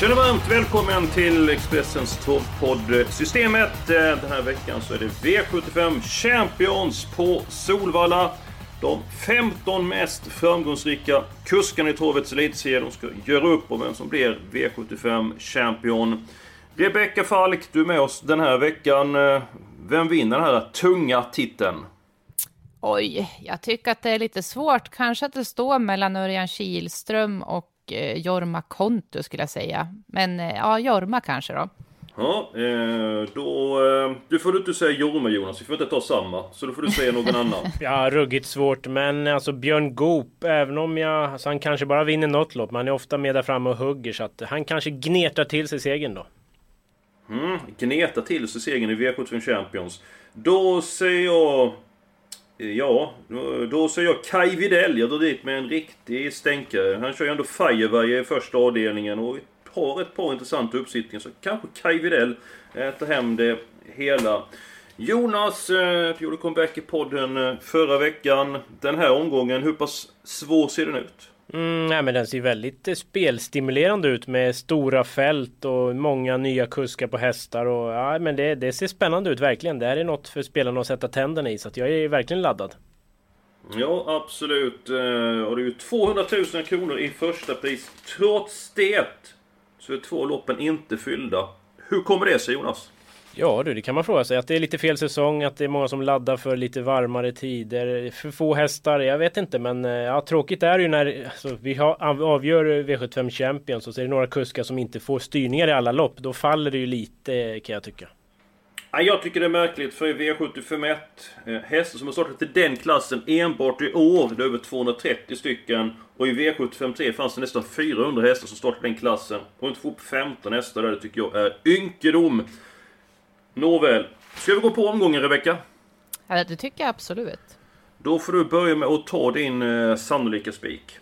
Tjena varmt välkommen till Expressens tågpodd Systemet. Eh, den här veckan så är det V75 Champions på Solvalla. De 15 mest framgångsrika kuskarna i travets elitserie. De ska göra upp om vem som blir V75 Champion. Rebecka Falk, du är med oss den här veckan. Eh, vem vinner den här tunga titeln? Oj, jag tycker att det är lite svårt. Kanske att det står mellan Örjan Kihlström och eh, Jorma Kontio skulle jag säga. Men eh, ja, Jorma kanske då. Ja, eh, då... Du får inte säga Jorma Jonas, vi får inte ta samma. Så då får du säga någon annan. Ja, ruggigt svårt. Men alltså Björn Goop, även om jag... Alltså, han kanske bara vinner något lopp, men han är ofta med där framme och hugger. Så att han kanske gnetar till sig segern då. Mm, gneta till sig segern i V75 Champions. Då säger jag... Eh, ja, då- säger jag Kai Widell. Jag drar dit med en riktig stänkare. Han kör ju ändå Firewire i första avdelningen och har ett par intressanta uppsittningar. Så kanske Kai Widell tar hem det hela. Jonas du gjorde comeback i podden eh, förra veckan. Den här omgången, hur pass svår ser den ut? Mm, nej, men den ser väldigt eh, spelstimulerande ut med stora fält och många nya kuskar på hästar. Och, ja, men det, det ser spännande ut verkligen. Det här är något för spelarna att sätta tänderna i. Så att jag är verkligen laddad. Ja, absolut. Eh, och det är ju 200 000 kronor i första pris. Trots det så är två loppen inte fyllda. Hur kommer det sig Jonas? Ja du, det kan man fråga sig. Att det är lite fel säsong, att det är många som laddar för lite varmare tider. För få hästar, jag vet inte. Men eh, ja, tråkigt är det ju när alltså, vi har, avgör V75 Champions och så är det några kuskar som inte får styrningar i alla lopp. Då faller det ju lite kan jag tycka. Ja, Jag tycker det är märkligt för i V751 eh, hästar som har startat i den klassen enbart i år, det är över 230 stycken. Och i V753 fanns det nästan 400 hästar som startade i den klassen. Och inte få upp 15 hästar där, det tycker jag är ynkedom. Nåväl, ska vi gå på omgången Rebecka? Ja, det tycker jag absolut. Då får du börja med att ta din eh, sannolika spik.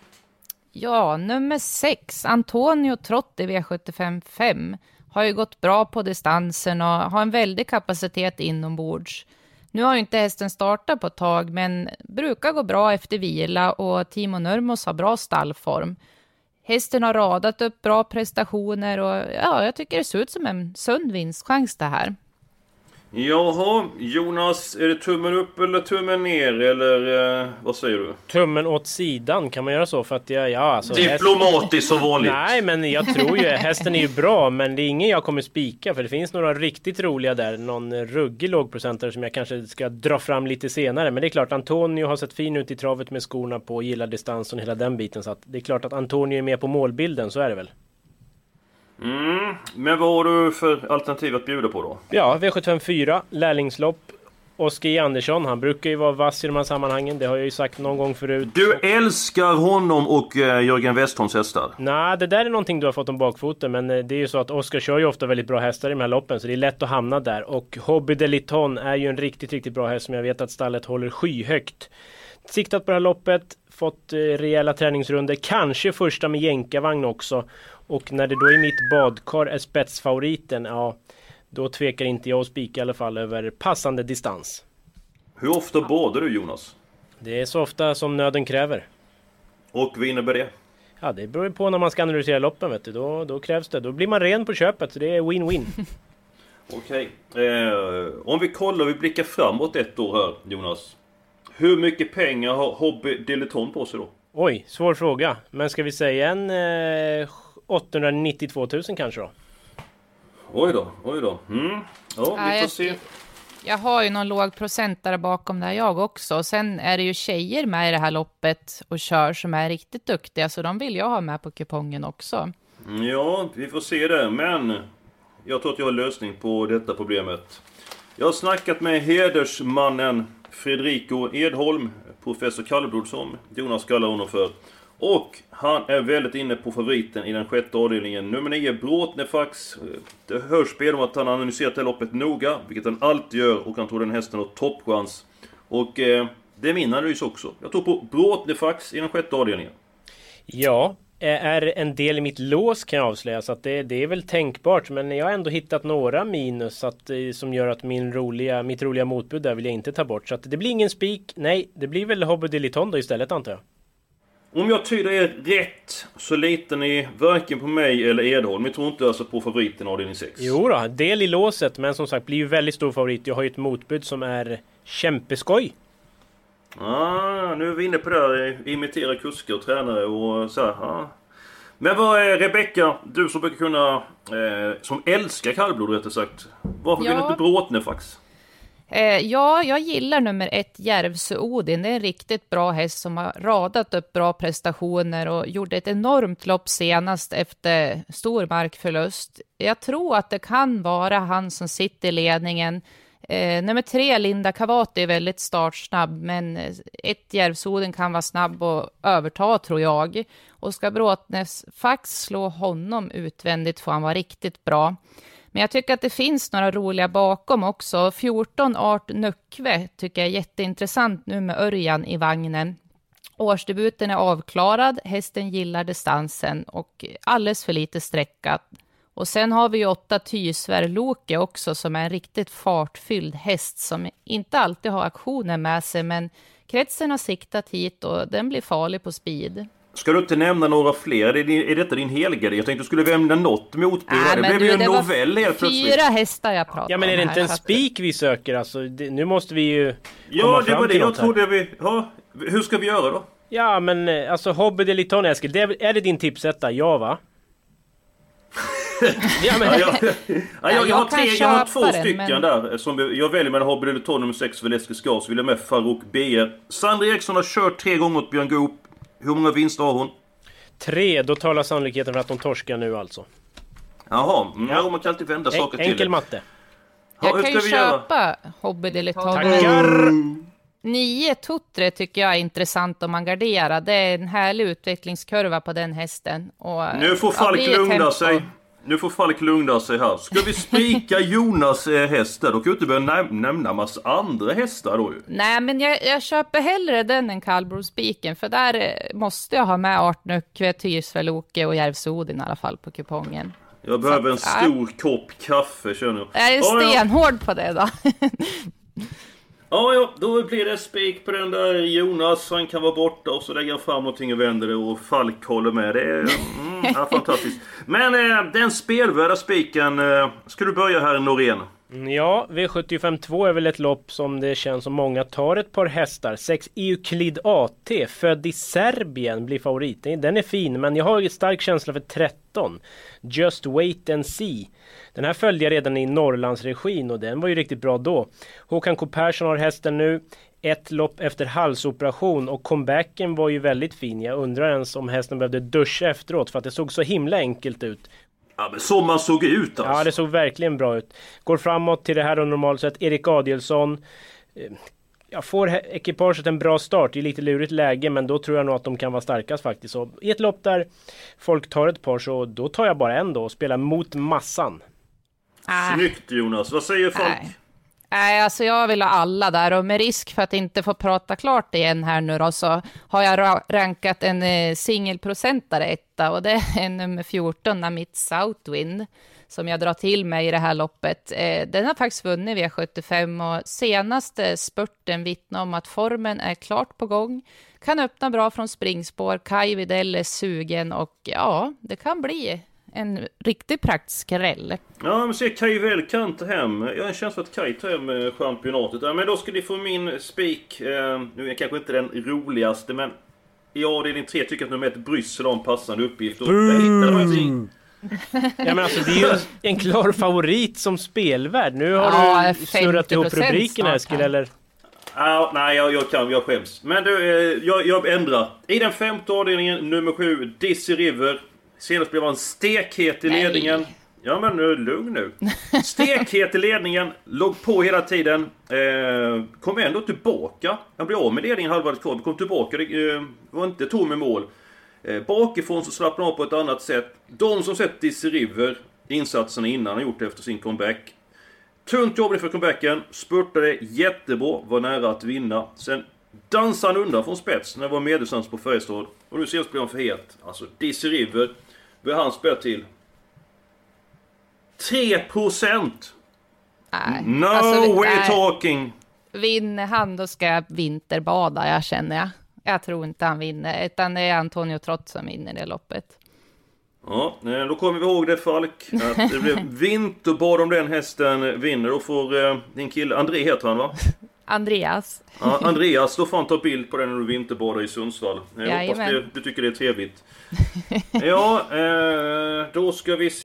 Ja, nummer sex, Antonio Trotti V75 5. Har ju gått bra på distansen och har en väldig kapacitet inombords. Nu har ju inte hästen startat på ett tag, men brukar gå bra efter vila och Timo Nurmos har bra stallform. Hästen har radat upp bra prestationer och ja, jag tycker det ser ut som en sund vinstchans det här. Jaha, Jonas, är det tummen upp eller tummen ner eller eh, vad säger du? Tummen åt sidan, kan man göra så? För att jag, ja, alltså, Diplomatiskt som vanligt. Nej, men jag tror ju hästen är ju bra, men det är ingen jag kommer spika för det finns några riktigt roliga där. Någon ruggig lågprocentare som jag kanske ska dra fram lite senare. Men det är klart, Antonio har sett fin ut i travet med skorna på, gillar distansen och hela den biten. Så att det är klart att Antonio är med på målbilden, så är det väl. Mm, men vad har du för alternativ att bjuda på då? Ja, V754, lärlingslopp. Oskar J. Andersson, han brukar ju vara vass i de här sammanhangen. Det har jag ju sagt någon gång förut. Du älskar honom och eh, Jörgen Westholms hästar. Nej, det där är någonting du har fått om bakfoten. Men eh, det är ju så att Oskar kör ju ofta väldigt bra hästar i de här loppen. Så det är lätt att hamna där. Och Hobby Deliton är ju en riktigt, riktigt bra häst som jag vet att stallet håller skyhögt. Siktat på det här loppet. Fått eh, rejäla träningsrunder. Kanske första med jänkarvagn också. Och när det då i mitt badkar är spetsfavoriten, ja. Då tvekar inte jag att spika i alla fall över passande distans. Hur ofta badar du Jonas? Det är så ofta som nöden kräver. Och vad innebär det? Ja, det beror ju på när man ska analysera loppen vet du. Då, då krävs det. Då blir man ren på köpet. Så det är win-win. Okej. Eh, om vi kollar, vi blickar framåt ett år här Jonas. Hur mycket pengar har Hobby Diletton på sig då? Oj, svår fråga. Men ska vi säga en eh, 892 000 kanske då? Oj då, oj då. Mm. Ja, vi får se. Jag har ju någon låg procentare bakom där jag också. Sen är det ju tjejer med i det här loppet och kör som är riktigt duktiga, så de vill jag ha med på kupongen också. Ja, vi får se det. Men jag tror att jag har lösning på detta problemet. Jag har snackat med hedersmannen Fredrico Edholm Professor Kallblod som Jonas kallar honom för. Och han är väldigt inne på favoriten i den sjätte avdelningen. Nummer 9, Bråtnefax. Det hörs spel om att han analyserat det loppet noga, vilket han alltid gör. Och han tror den hästen har toppchans. Och eh, det är min analys också. Jag tror på Bråtnefax i den sjätte avdelningen. Ja, är en del i mitt lås kan jag avslöja så att det, det är väl tänkbart men jag har ändå hittat några minus att, eh, som gör att min roliga, mitt roliga motbud där vill jag inte ta bort så att det blir ingen spik. Nej, det blir väl Hobby Diliton då istället antar jag. Om jag tyder er rätt så litar ni varken på mig eller Edholm. Ni tror inte alltså på favoriten avdelning 6? Jo då, del i låset men som sagt blir ju väldigt stor favorit. Jag har ju ett motbud som är kämpeskoj. Ah, nu är vi inne på det här. Imitera kuskar och tränare och så här. Ah. Men vad är Rebecka, du som brukar kunna... Eh, som älskar kallblod rättare sagt. Varför Ja. vill du inte Bråtnefax? Eh, ja, jag gillar nummer ett, Järvsö Odin. Det är en riktigt bra häst som har radat upp bra prestationer och gjorde ett enormt lopp senast efter stor markförlust. Jag tror att det kan vara han som sitter i ledningen. Eh, nummer tre, Linda Cavati, är väldigt startsnabb, men ett Järvsö Odin kan vara snabb och överta, tror jag. Och ska Bråtnäs Fax slå honom utvändigt får han vara riktigt bra. Men jag tycker att det finns några roliga bakom också. 14 Art Nöckve tycker jag är jätteintressant nu med Örjan i vagnen. Årsdebuten är avklarad, hästen gillar distansen och alldeles för lite sträcka. Och sen har vi ju åtta Tysvär Loke också som är en riktigt fartfylld häst som inte alltid har aktioner med sig men kretsen har siktat hit och den blir farlig på speed. Ska du inte nämna några fler? Är, det, är detta din helgardering? Jag tänkte du skulle nämna något motbud. Här. det blev du, ju en novell helt plötsligt. Fyra hästar jag pratar Ja men är om det inte en spik vi söker alltså? Det, nu måste vi ju Ja, komma det fram var det till jag här. trodde vi... Ja, hur ska vi göra då? Ja men eh, alltså Hobby Deliton Eskil, det är, är det din tipsetta? Ja va? ja, men, Ja, jag, ja, jag, jag, jag har tre, jag har två den, stycken men- där. Som jag väljer mellan Hobby Deleton nummer 6 för Eskil Skar. Så vill jag med Farouk BR. Sandra Eriksson har kört tre gånger mot Björn Goop. Hur många vinster har hon? tre, då talar sannolikheten för att de torskar nu alltså. Jaha, mm, ja. man kan alltid vända saker En, till. enkel matte. Ja, Jag kan ju köpa Hobby Dilettant. Tackar! Nio Tutre tycker jag är intressant om man garderar. Det är en härlig utvecklingskurva på den hästen. Och, Nu får ja, Falk ett lugna tempo. sig. Nu får Falk lugna sig här. Ska vi spika Jonas eh, häst där? Då kan du inte börja näm- nämna massa andra hästar då ju. Nej, men jag, jag köper hellre den än kallblodsspiken, för där eh, måste jag ha med Artnöckve, Tyrsveloke och Järvsodin i alla fall på kupongen. Jag behöver en att, ja. stor kopp kaffe känner jag. Jag är Ja, ja. stenhård på det då. Ja, ja, då blir det spik på den där Jonas. Han kan vara borta och så lägger han fram någonting och vänder det och Falk håller med. Det är mm, ja, fantastiskt. Men eh, den spelvärda spiken. Eh, ska du börja här Norén? Mm, ja, V75 är väl ett lopp som det känns som många tar ett par hästar. 6 Euclid AT, född i Serbien, blir favorit. Den är fin, men jag har en stark känsla för 13. Just Wait and See. Den här följde jag redan i Norrlandsregin och den var ju riktigt bra då. Håkan K Persson har hästen nu. Ett lopp efter halsoperation och comebacken var ju väldigt fin. Jag undrar ens om hästen behövde duscha efteråt för att det såg så himla enkelt ut. Ja, men som man såg ut alltså. Ja, det såg verkligen bra ut. Går framåt till det här och normalt sett. Erik Adielsson. Jag får ekipaget en bra start. Det är lite lurigt läge, men då tror jag nog att de kan vara starkast faktiskt. Så I ett lopp där folk tar ett par, så då tar jag bara en då och spelar mot massan. Ah, Snyggt Jonas. Vad säger Falk? Nej. Nej, alltså jag vill ha alla där och med risk för att inte få prata klart igen här nu då så har jag ra- rankat en eh, singelprocentare etta och det är nummer 14, Namit Southwind, som jag drar till mig i det här loppet. Eh, den har faktiskt vunnit V75 och senaste spurten vittnar om att formen är klart på gång. Kan öppna bra från springspår, Kai Widell är sugen och ja, det kan bli en riktig praktskräll. Ja, men se Kaj väl kan ta hem. Jag har en känsla att Kaj tar hem eh, championatet. Ja, men då ska ni få min spik. Eh, nu är kanske inte den roligaste, men i avdelning 3 tycker jag att nummer 1 Bryssel har en passande uppgift. Och. Ja, men alltså, det är ju en klar favorit som spelvärd. Nu har Ja, du snurrat ihop 50% rubriken Eskil, här. eller? Ja, nej, jag, jag kan. Jag skäms. Men du, eh, jag, jag ändrar. I den femte avdelningen, nummer 7, Dizzy River. Senast blev han stekhet i Nej. ledningen. Ja men nu, lugn nu. Stekhet i ledningen, låg på hela tiden. Eh, kom ändå tillbaka. Han blev av med ledningen halvvarvet kvar, kom tillbaka. Det eh, var inte tom i mål. Eh, bakifrån så slappnade han av på ett annat sätt. De som sett Dizzy River, insatserna innan han gjort efter sin comeback. Tunt jobb inför comebacken, spurtade jättebra, var nära att vinna. Sen dansade han undan från spets när det var medeldistans på Färjestad. Och nu senast blev han för het. Alltså Dizzy River, vad han spela till? 3%! Nej. No Alltså, we're nej. talking! Vinner han, då ska jag vinterbada, jag känner jag. Jag tror inte han vinner, utan det är Antonio Trott som vinner det loppet. Ja, eh, då kommer vi ihåg det Falk. Att det blir vinterbad om den hästen vinner. Då får eh, din kille, André heter han va? Andreas. Ja, Andreas, då får han ta bild på den när du vinterbadar i Sundsvall. Jag hoppas Jajamän. det, du tycker det är trevligt. Ja, eh, då ska vi se.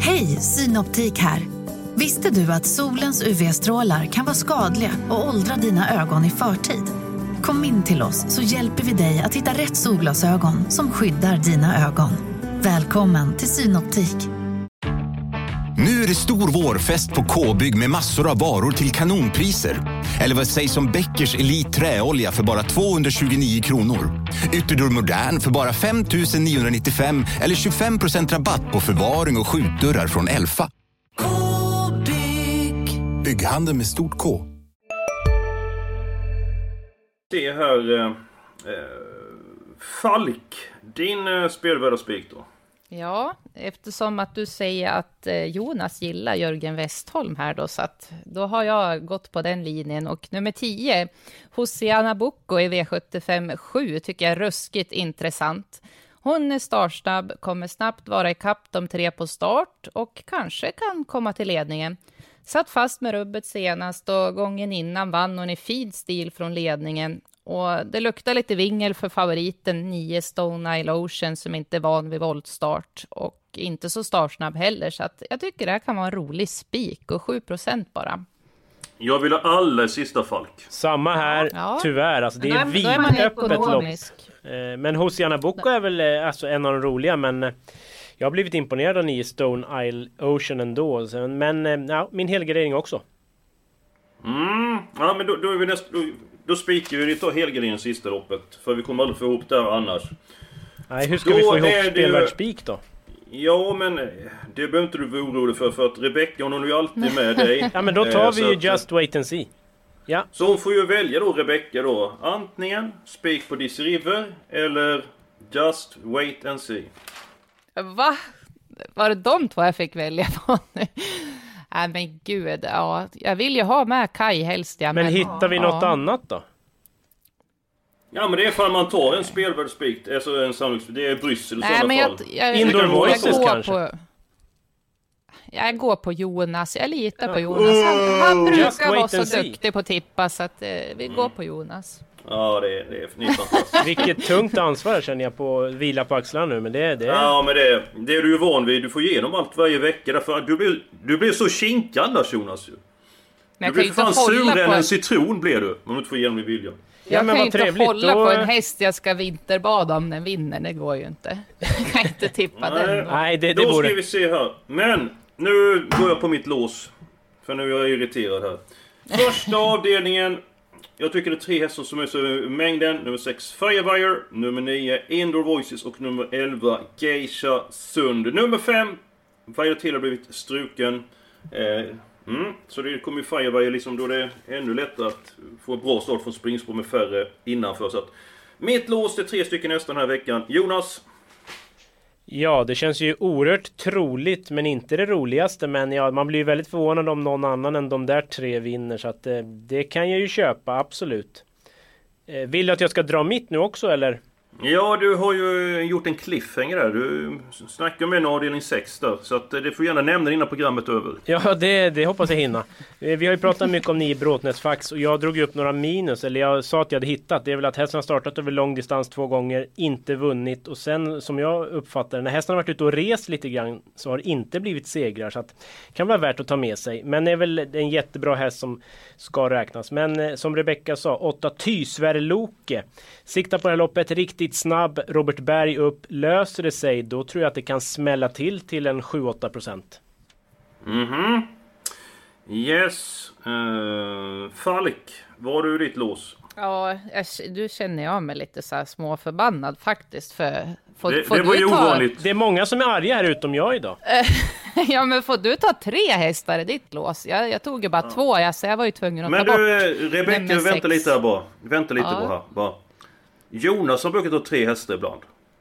Hej, Synoptik här. Visste du att solens UV-strålar kan vara skadliga och åldra dina ögon i förtid? Kom in till oss så hjälper vi dig att hitta rätt solglasögon som skyddar dina ögon. Välkommen till Synoptik. Nu är det stor vårfest på K-bygg med massor av varor till kanonpriser. Eller vad sägs om Bäckers Elite Träolja för bara 229 kronor? Ytterdörr Modern för bara 5 995 eller 25% rabatt på förvaring och skjutdörrar från Elfa. Bygghandeln med stort K. Se här. Eh, eh, Falk, din eh, spelvärdarspik då? Ja, eftersom att du säger att eh, Jonas gillar Jörgen Westholm här då, så att då har jag gått på den linjen. Och nummer 10, Hosiana Bocco i V75 7, tycker jag är ruskigt intressant. Hon är startsnabb, kommer snabbt vara ikapp de tre på start och kanske kan komma till ledningen. Satt fast med rubbet senast och gången innan vann hon i fin stil från ledningen. Och det luktar lite vingel för favoriten 9 Stone Isle Ocean som inte är van vid voltstart och inte så startsnabb heller. Så att jag tycker det här kan vara en rolig spik och 7% bara. Jag vill ha alla sista Falk. Samma här, Ja. tyvärr. Alltså, det är Men då är man vidöppet lopp. Eh, Men Hosiana Bocco är väl eh, alltså en av de roliga men eh, jag har blivit imponerad av 9 Stone Isle Ocean ändå. Men eh, ja, min helgardering också. Mm, ja men då, då är vi näst, då, då spikar vi, tar helgarderingen sista loppet. För vi kommer aldrig få ihop det här annars. Nej, hur ska Då vi få ihop spelvärldsspik då? Ja men eh, det behöver inte du vara orolig för för att Rebecca hon är ju alltid med dig. Ja men då Eh, tar så vi ju att- Just Wait and See. Ja, Så hon får ju välja då Rebecca då. Antingen spik på Dizzy River eller Just Wait and See. Va? Var det de två jag fick välja på nu? Nej men gud, ja. Jag vill ju ha med Kai helst ja. men hittar vi något ja. annat då? Ja men det är för att man tar en spelvärd spik. Alltså en sannolikt. Det är Bryssel i Nej sådana men jag, fall. jag, Indoor jag, Voices går kanske? på... Jag går på Jonas, jag litar på Jonas. Han, han brukar vara så duktig på att tippa så att eh, vi går på Jonas. Ja det är, det är, ni är fantastiska. Vilket tungt ansvar känner jag på vila på axlarna nu men det, det Ja men det, det är du ju van vid. Du får igenom allt varje vecka. Därför att du blir, du blir så kinkig annars Jonas. Men Du blir för fan surare än en, citron blir du. Om du inte får igenom din vilja. jag men kan ju inte trevligt, hålla då- på en häst jag ska vinterbada om den vinner. Det går ju inte. Jag kan inte tippa Nej. den. Nej det, det Då vore... ska vi se här. Men nu går jag på mitt lås. För nu är jag irriterad här. Första avdelningen. Jag tycker det är tre hästar som är så mängden. Nummer 6 Firewire, nummer 9 Indoor Voices och nummer 11 Geisha Sund. Nummer 5 Violet har blivit struken. Eh, mm, så det kommer ju Firewire liksom då det är ännu lättare att få en bra start från springspår med färre innanför. Så att mitt lås är tre stycken hästar den här veckan. Jonas? Ja, det känns ju oerhört troligt men inte det roligaste. Men ja, man blir ju väldigt förvånad om någon annan än de där tre vinner. Så att eh, det kan jag ju köpa, absolut. Eh, vill du att jag ska dra mitt nu också eller? Ja, du har ju gjort en cliffhanger där. Du snackar med en avdelning 6 där. Så att eh, det får gärna nämna innan programmet är över. Ja, det, det hoppas jag hinna. Eh, vi har ju pratat mycket om nio Bråtnäsfax och jag drog upp några minus, eller jag sa att jag hade hittat. Det är väl att hästen har startat över lång distans två gånger, inte vunnit och sen som jag uppfattar det, när hästen har varit ute och rest lite grann så har det inte blivit segrar. Så att det kan vara värt att ta med sig. Men det är väl en jättebra häst som ska räknas. Men eh, som Rebecka sa, åtta Tysvärloke. Sikta på det här loppet, riktigt Riktigt snabb, Robert Berg upp. Löser det sig, då tror jag att det kan smälla till till en 7-8 procent. Mhm. Yes. Uh, Falk, var du ditt lås? Ja, du känner jag mig lite så här småförbannad faktiskt. För, får, Det, får det var du ju ta, ovanligt. Det är många som är arga här utom jag idag. Ja, men får du ta tre hästar i ditt lås? Jag, jag tog ju bara två, jag, så jag var ju tvungen att Men ta du, bort. eh, Rebecka, nummer vänta sex. lite här bara. Vänta lite Ja. bara här. Bara. Jonas har brukat ha tre hästar ibland.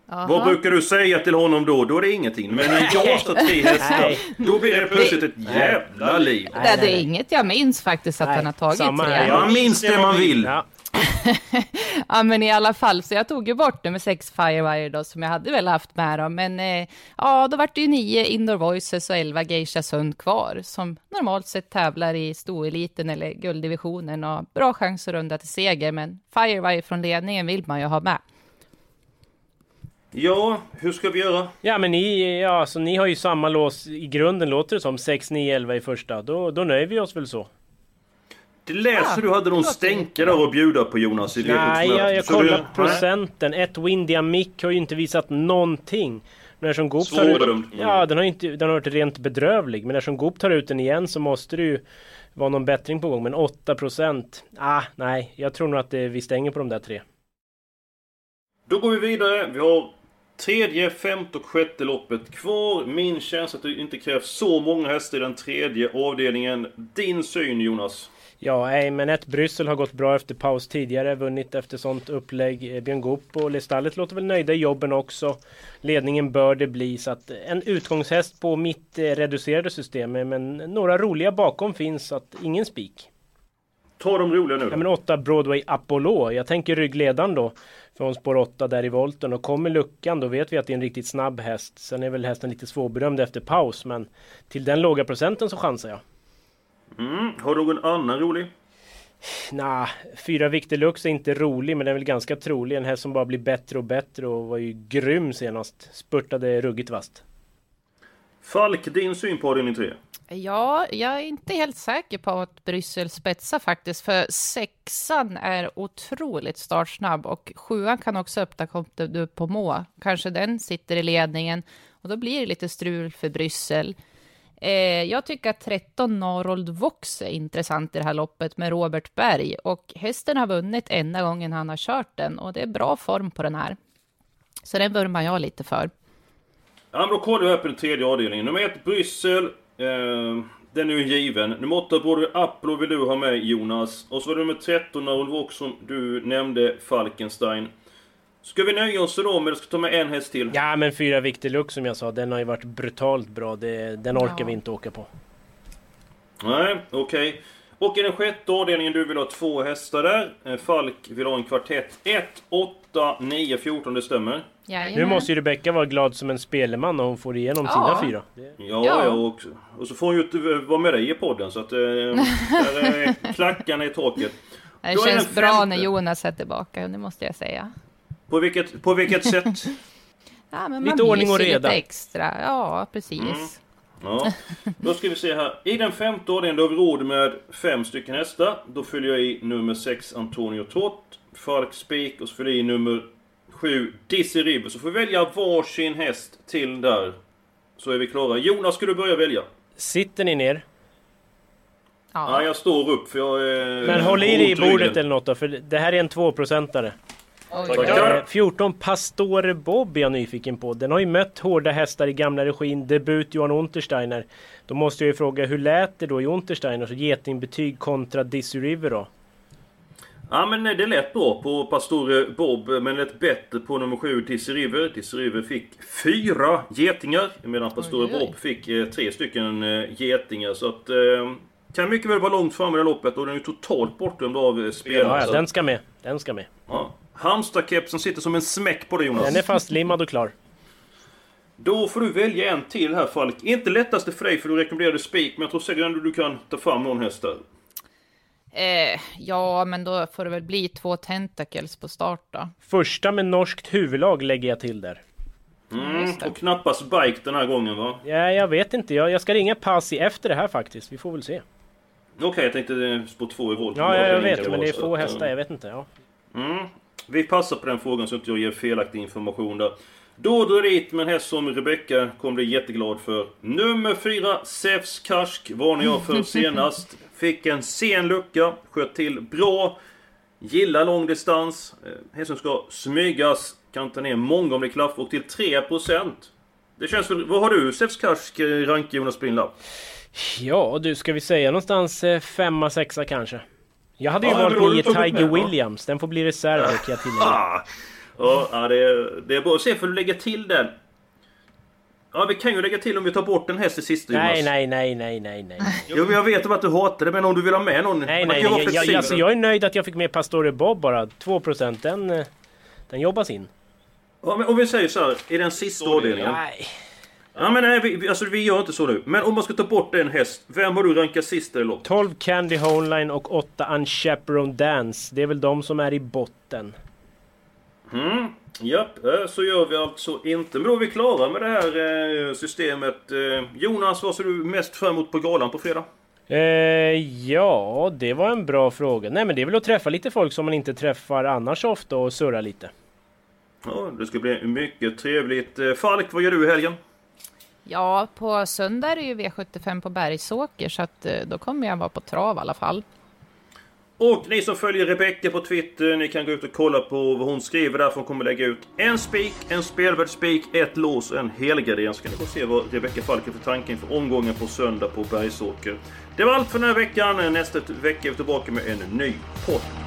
Jaha. Vad brukar du säga till honom då? Då är det ingenting. Men när jag har tre hästar, då blir det plötsligt ett jävla liv. Nej, det är inget jag minns faktiskt att Nej, han har tagit samma tre. Man minns det man vill. Ja. Ja, men i alla fall, så jag tog ju bort nummer sex Firewire då, som jag hade väl haft med dem. Men eh, ja, då vart det ju nio Indoor Voices och elva Geisha Sund kvar, som normalt sett tävlar i stoeliten eller gulddivisionen och bra chans att runda till seger. Men Firewire från ledningen vill man ju ha med. Ja, hur ska vi göra? Ja men ni, ja, så ni har ju samma lås i grunden låter det som. 6, 9, 11 i första. Då, då nöjer vi oss väl så. Det som du hade någon låter stänka där att bjuda på Jonas i Nej, V75. jag, jag kollar du- procenten. Ett Windy Mick har ju inte visat någonting. Men eftersom Goop tar ut... Ja, den har ju inte, den har varit rent bedrövlig. Men eftersom Goop tar ut den igen så måste det ju vara någon bättring på gång. Men 8 procent? Ah, nej. Jag tror nog att det, vi stänger på de där tre. Då går vi vidare. Vi har tredje, femte och sjätte loppet kvar. Min känsla att det inte krävs så många hästar i den tredje avdelningen. Din syn Jonas? Ja, nej, men ett Bryssel har gått bra efter paus tidigare, vunnit efter sånt upplägg. Eh, Björn Goop och Lestallet låter väl nöjda i jobben också. Ledningen bör det bli, så att en utgångshäst på mitt eh, reducerade system, eh, men några roliga bakom finns, så att ingen spik. Ta de roliga nu Ja då. men 8 Broadway Apollo, jag tänker ryggledaren då från spår 8 där i volten och kommer luckan då vet vi att det är en riktigt snabb häst. Sen är väl hästen lite svårbedömd efter paus men till den låga procenten så chansar jag. Mm. Har du någon annan rolig? Nah, fyra Victor Lux är inte rolig men den är väl ganska trolig. En häst som bara blir bättre och bättre och var ju grym senast. Spurtade ruggigt vast. Falk, din syn på avdelning 3? Ja, jag är inte helt säker på att Bryssel spetsar faktiskt, för sexan är otroligt startsnabb och sjuan kan också öppna du på må. Kanske den sitter i ledningen och då blir det lite strul för Bryssel. Eh, jag tycker att 13 Narold Vox är intressant i det här loppet med Robert Berg och hästen har vunnit enda gången han har kört den och det är bra form på den här. Så den vurmar jag lite för. Ja, men då kollar vi här på den tredje avdelningen. Nummer ett, Bryssel. Eh, den är ju given. Nummer åtta, Broadway Apollo vill du ha med Jonas. Och så var det nummer 13, Narold Vox som du nämnde, Falkenstein. Ska vi nöja oss då med att ska ta med en häst till? Ja men fyra Victor Lux som jag sa, den har ju varit brutalt bra. Det, den orkar Ja. vi inte åka på. Nej, okej. Och i den sjätte avdelningen, du vill ha två hästar där. Eh, Falk vill ha en kvartett. 1, 8, 9, 14, det stämmer. Nu måste ju Rebecka vara glad som en spelman när hon får igenom Ja. sina fyra. Ja, Ja. ja. och, och så får hon ju inte vara med dig i podden så att... Eh, där är klackarna i taket. Det Då känns bra när Jonas är tillbaka, det måste jag säga. På vilket, på vilket sätt? Ja, men Lite man ordning och reda. Lite extra. Ja, precis. Mm. Ja, då ska vi se här. I den femte ordningen då har vi råd med fem stycken hästar. Då fyller jag i nummer 6 Antonio Trott, Falk Spik och så fyller jag i nummer 7 Dizzy Ribber. Så får vi välja varsin häst till där. Så är vi klara. Jonas, ska du börja välja? Sitter ni ner? Ja, Ja. jag står upp för jag är... Men håll i dig i bordet eller något då, för det här är en tvåprocentare. Tackar. Eh, 14 Pastore Bob är jag nyfiken på. Den har ju mött hårda hästar i gamla regin. Debut Johan Untersteiner. Då måste jag ju fråga, hur lät det då i Untersteiners getingbetyg kontra Dizzy River då? Ja men det lät bra på Pastore Bob, men lät bättre på nummer 7 Dizzy River. Dizzy River fick fyra getingar, medan Pastore Oj, oj. Bob fick eh, tre stycken eh, getingar. Så att... Eh, kan mycket väl vara långt fram i det loppet och den är ju totalt bortdömd av eh, spelarna. Ja, ja, den ska med. Den ska med. ja. Halmstadkepsen sitter som en smäck på dig Jonas. Den är fastlimmad och klar. Då får du välja en till här Falk. Inte lättaste för dig för du rekommenderade spik, men jag tror säkert ändå du kan ta fram någon häst där. Eh, ja, men då får det väl bli två tentacles på start då. Första med norskt huvudlag lägger jag till där. Mm, och knappast bike den här gången va? Ja, jag vet inte. Jag, jag ska ringa Pasi efter det här faktiskt. Vi får väl se. Okej, jag tänkte eh, spår två i volt. Ja, ja jag vet. Men det är få att, eh, hästar. Jag vet inte. Ja. Mm. Vi passar på den frågan så att inte jag ger felaktig information där. Då drar dit med en häst som Rebecka kommer bli jätteglad för. Nummer 4, Zeus Karsk, varnade jag för senast. Fick en sen lucka, sköt till bra. Gillar långdistans. Eh, hästen ska smygas, kan ta ner många om det klaffar och till 3%. Det känns väl... Vad har du Zeus Karsk eh, rank Jonas Brindlapp? Ja du, ska vi säga någonstans eh, femma, sexa kanske? Jag hade ju Ja, valt tagit Tiger med, ja. Williams. Den får bli reserv kan jag tillägga. Ja, det, är, det är bra. Se, får du lägga till den. Ja, vi kan ju lägga till om vi tar bort en häst i sista Jonas. Nej, nej, nej, nej, nej, nej. Jo, men jag vet om att du hatar det, men om du vill ha med någon... Nej, nej, nej. Jag, jag, alltså, jag är nöjd att jag fick med Pastore Bob bara. 2% den, eh, den jobbas in. Ja, men om vi säger så här, i den sista avdelningen. Nej. Ja, men nej, vi, alltså, vi gör inte så nu. Men om man ska ta bort en häst, vem har du rankat sist i loppet? 12 Candy Homeline och 8 Unchaperoned Dance. Det är väl de som är i botten. Mm, japp, eh, så gör vi alltså inte. Men då är vi klara med det här eh, systemet. Eh, Jonas, vad ser du mest fram emot på galan på fredag? Eh, ja, det var en bra fråga. Nej men det är väl att träffa lite folk som man inte träffar annars ofta och surra lite. Ja, det ska bli mycket trevligt. Falk, vad gör du i helgen? Ja, på söndag är det ju V75 på Bergsåker så att eh, då kommer jag vara på trav i alla fall. Och ni som följer Rebecka på Twitter, ni kan gå ut och kolla på vad hon skriver där, för hon kommer lägga ut en spik, en spelvärd spik, ett lås och en helgardering. Så kan ni få se vad Rebecka Falk har för tanken inför omgången på söndag på Bergsåker. Det var allt för den här veckan. Nästa vecka är vi tillbaka med en ny podd.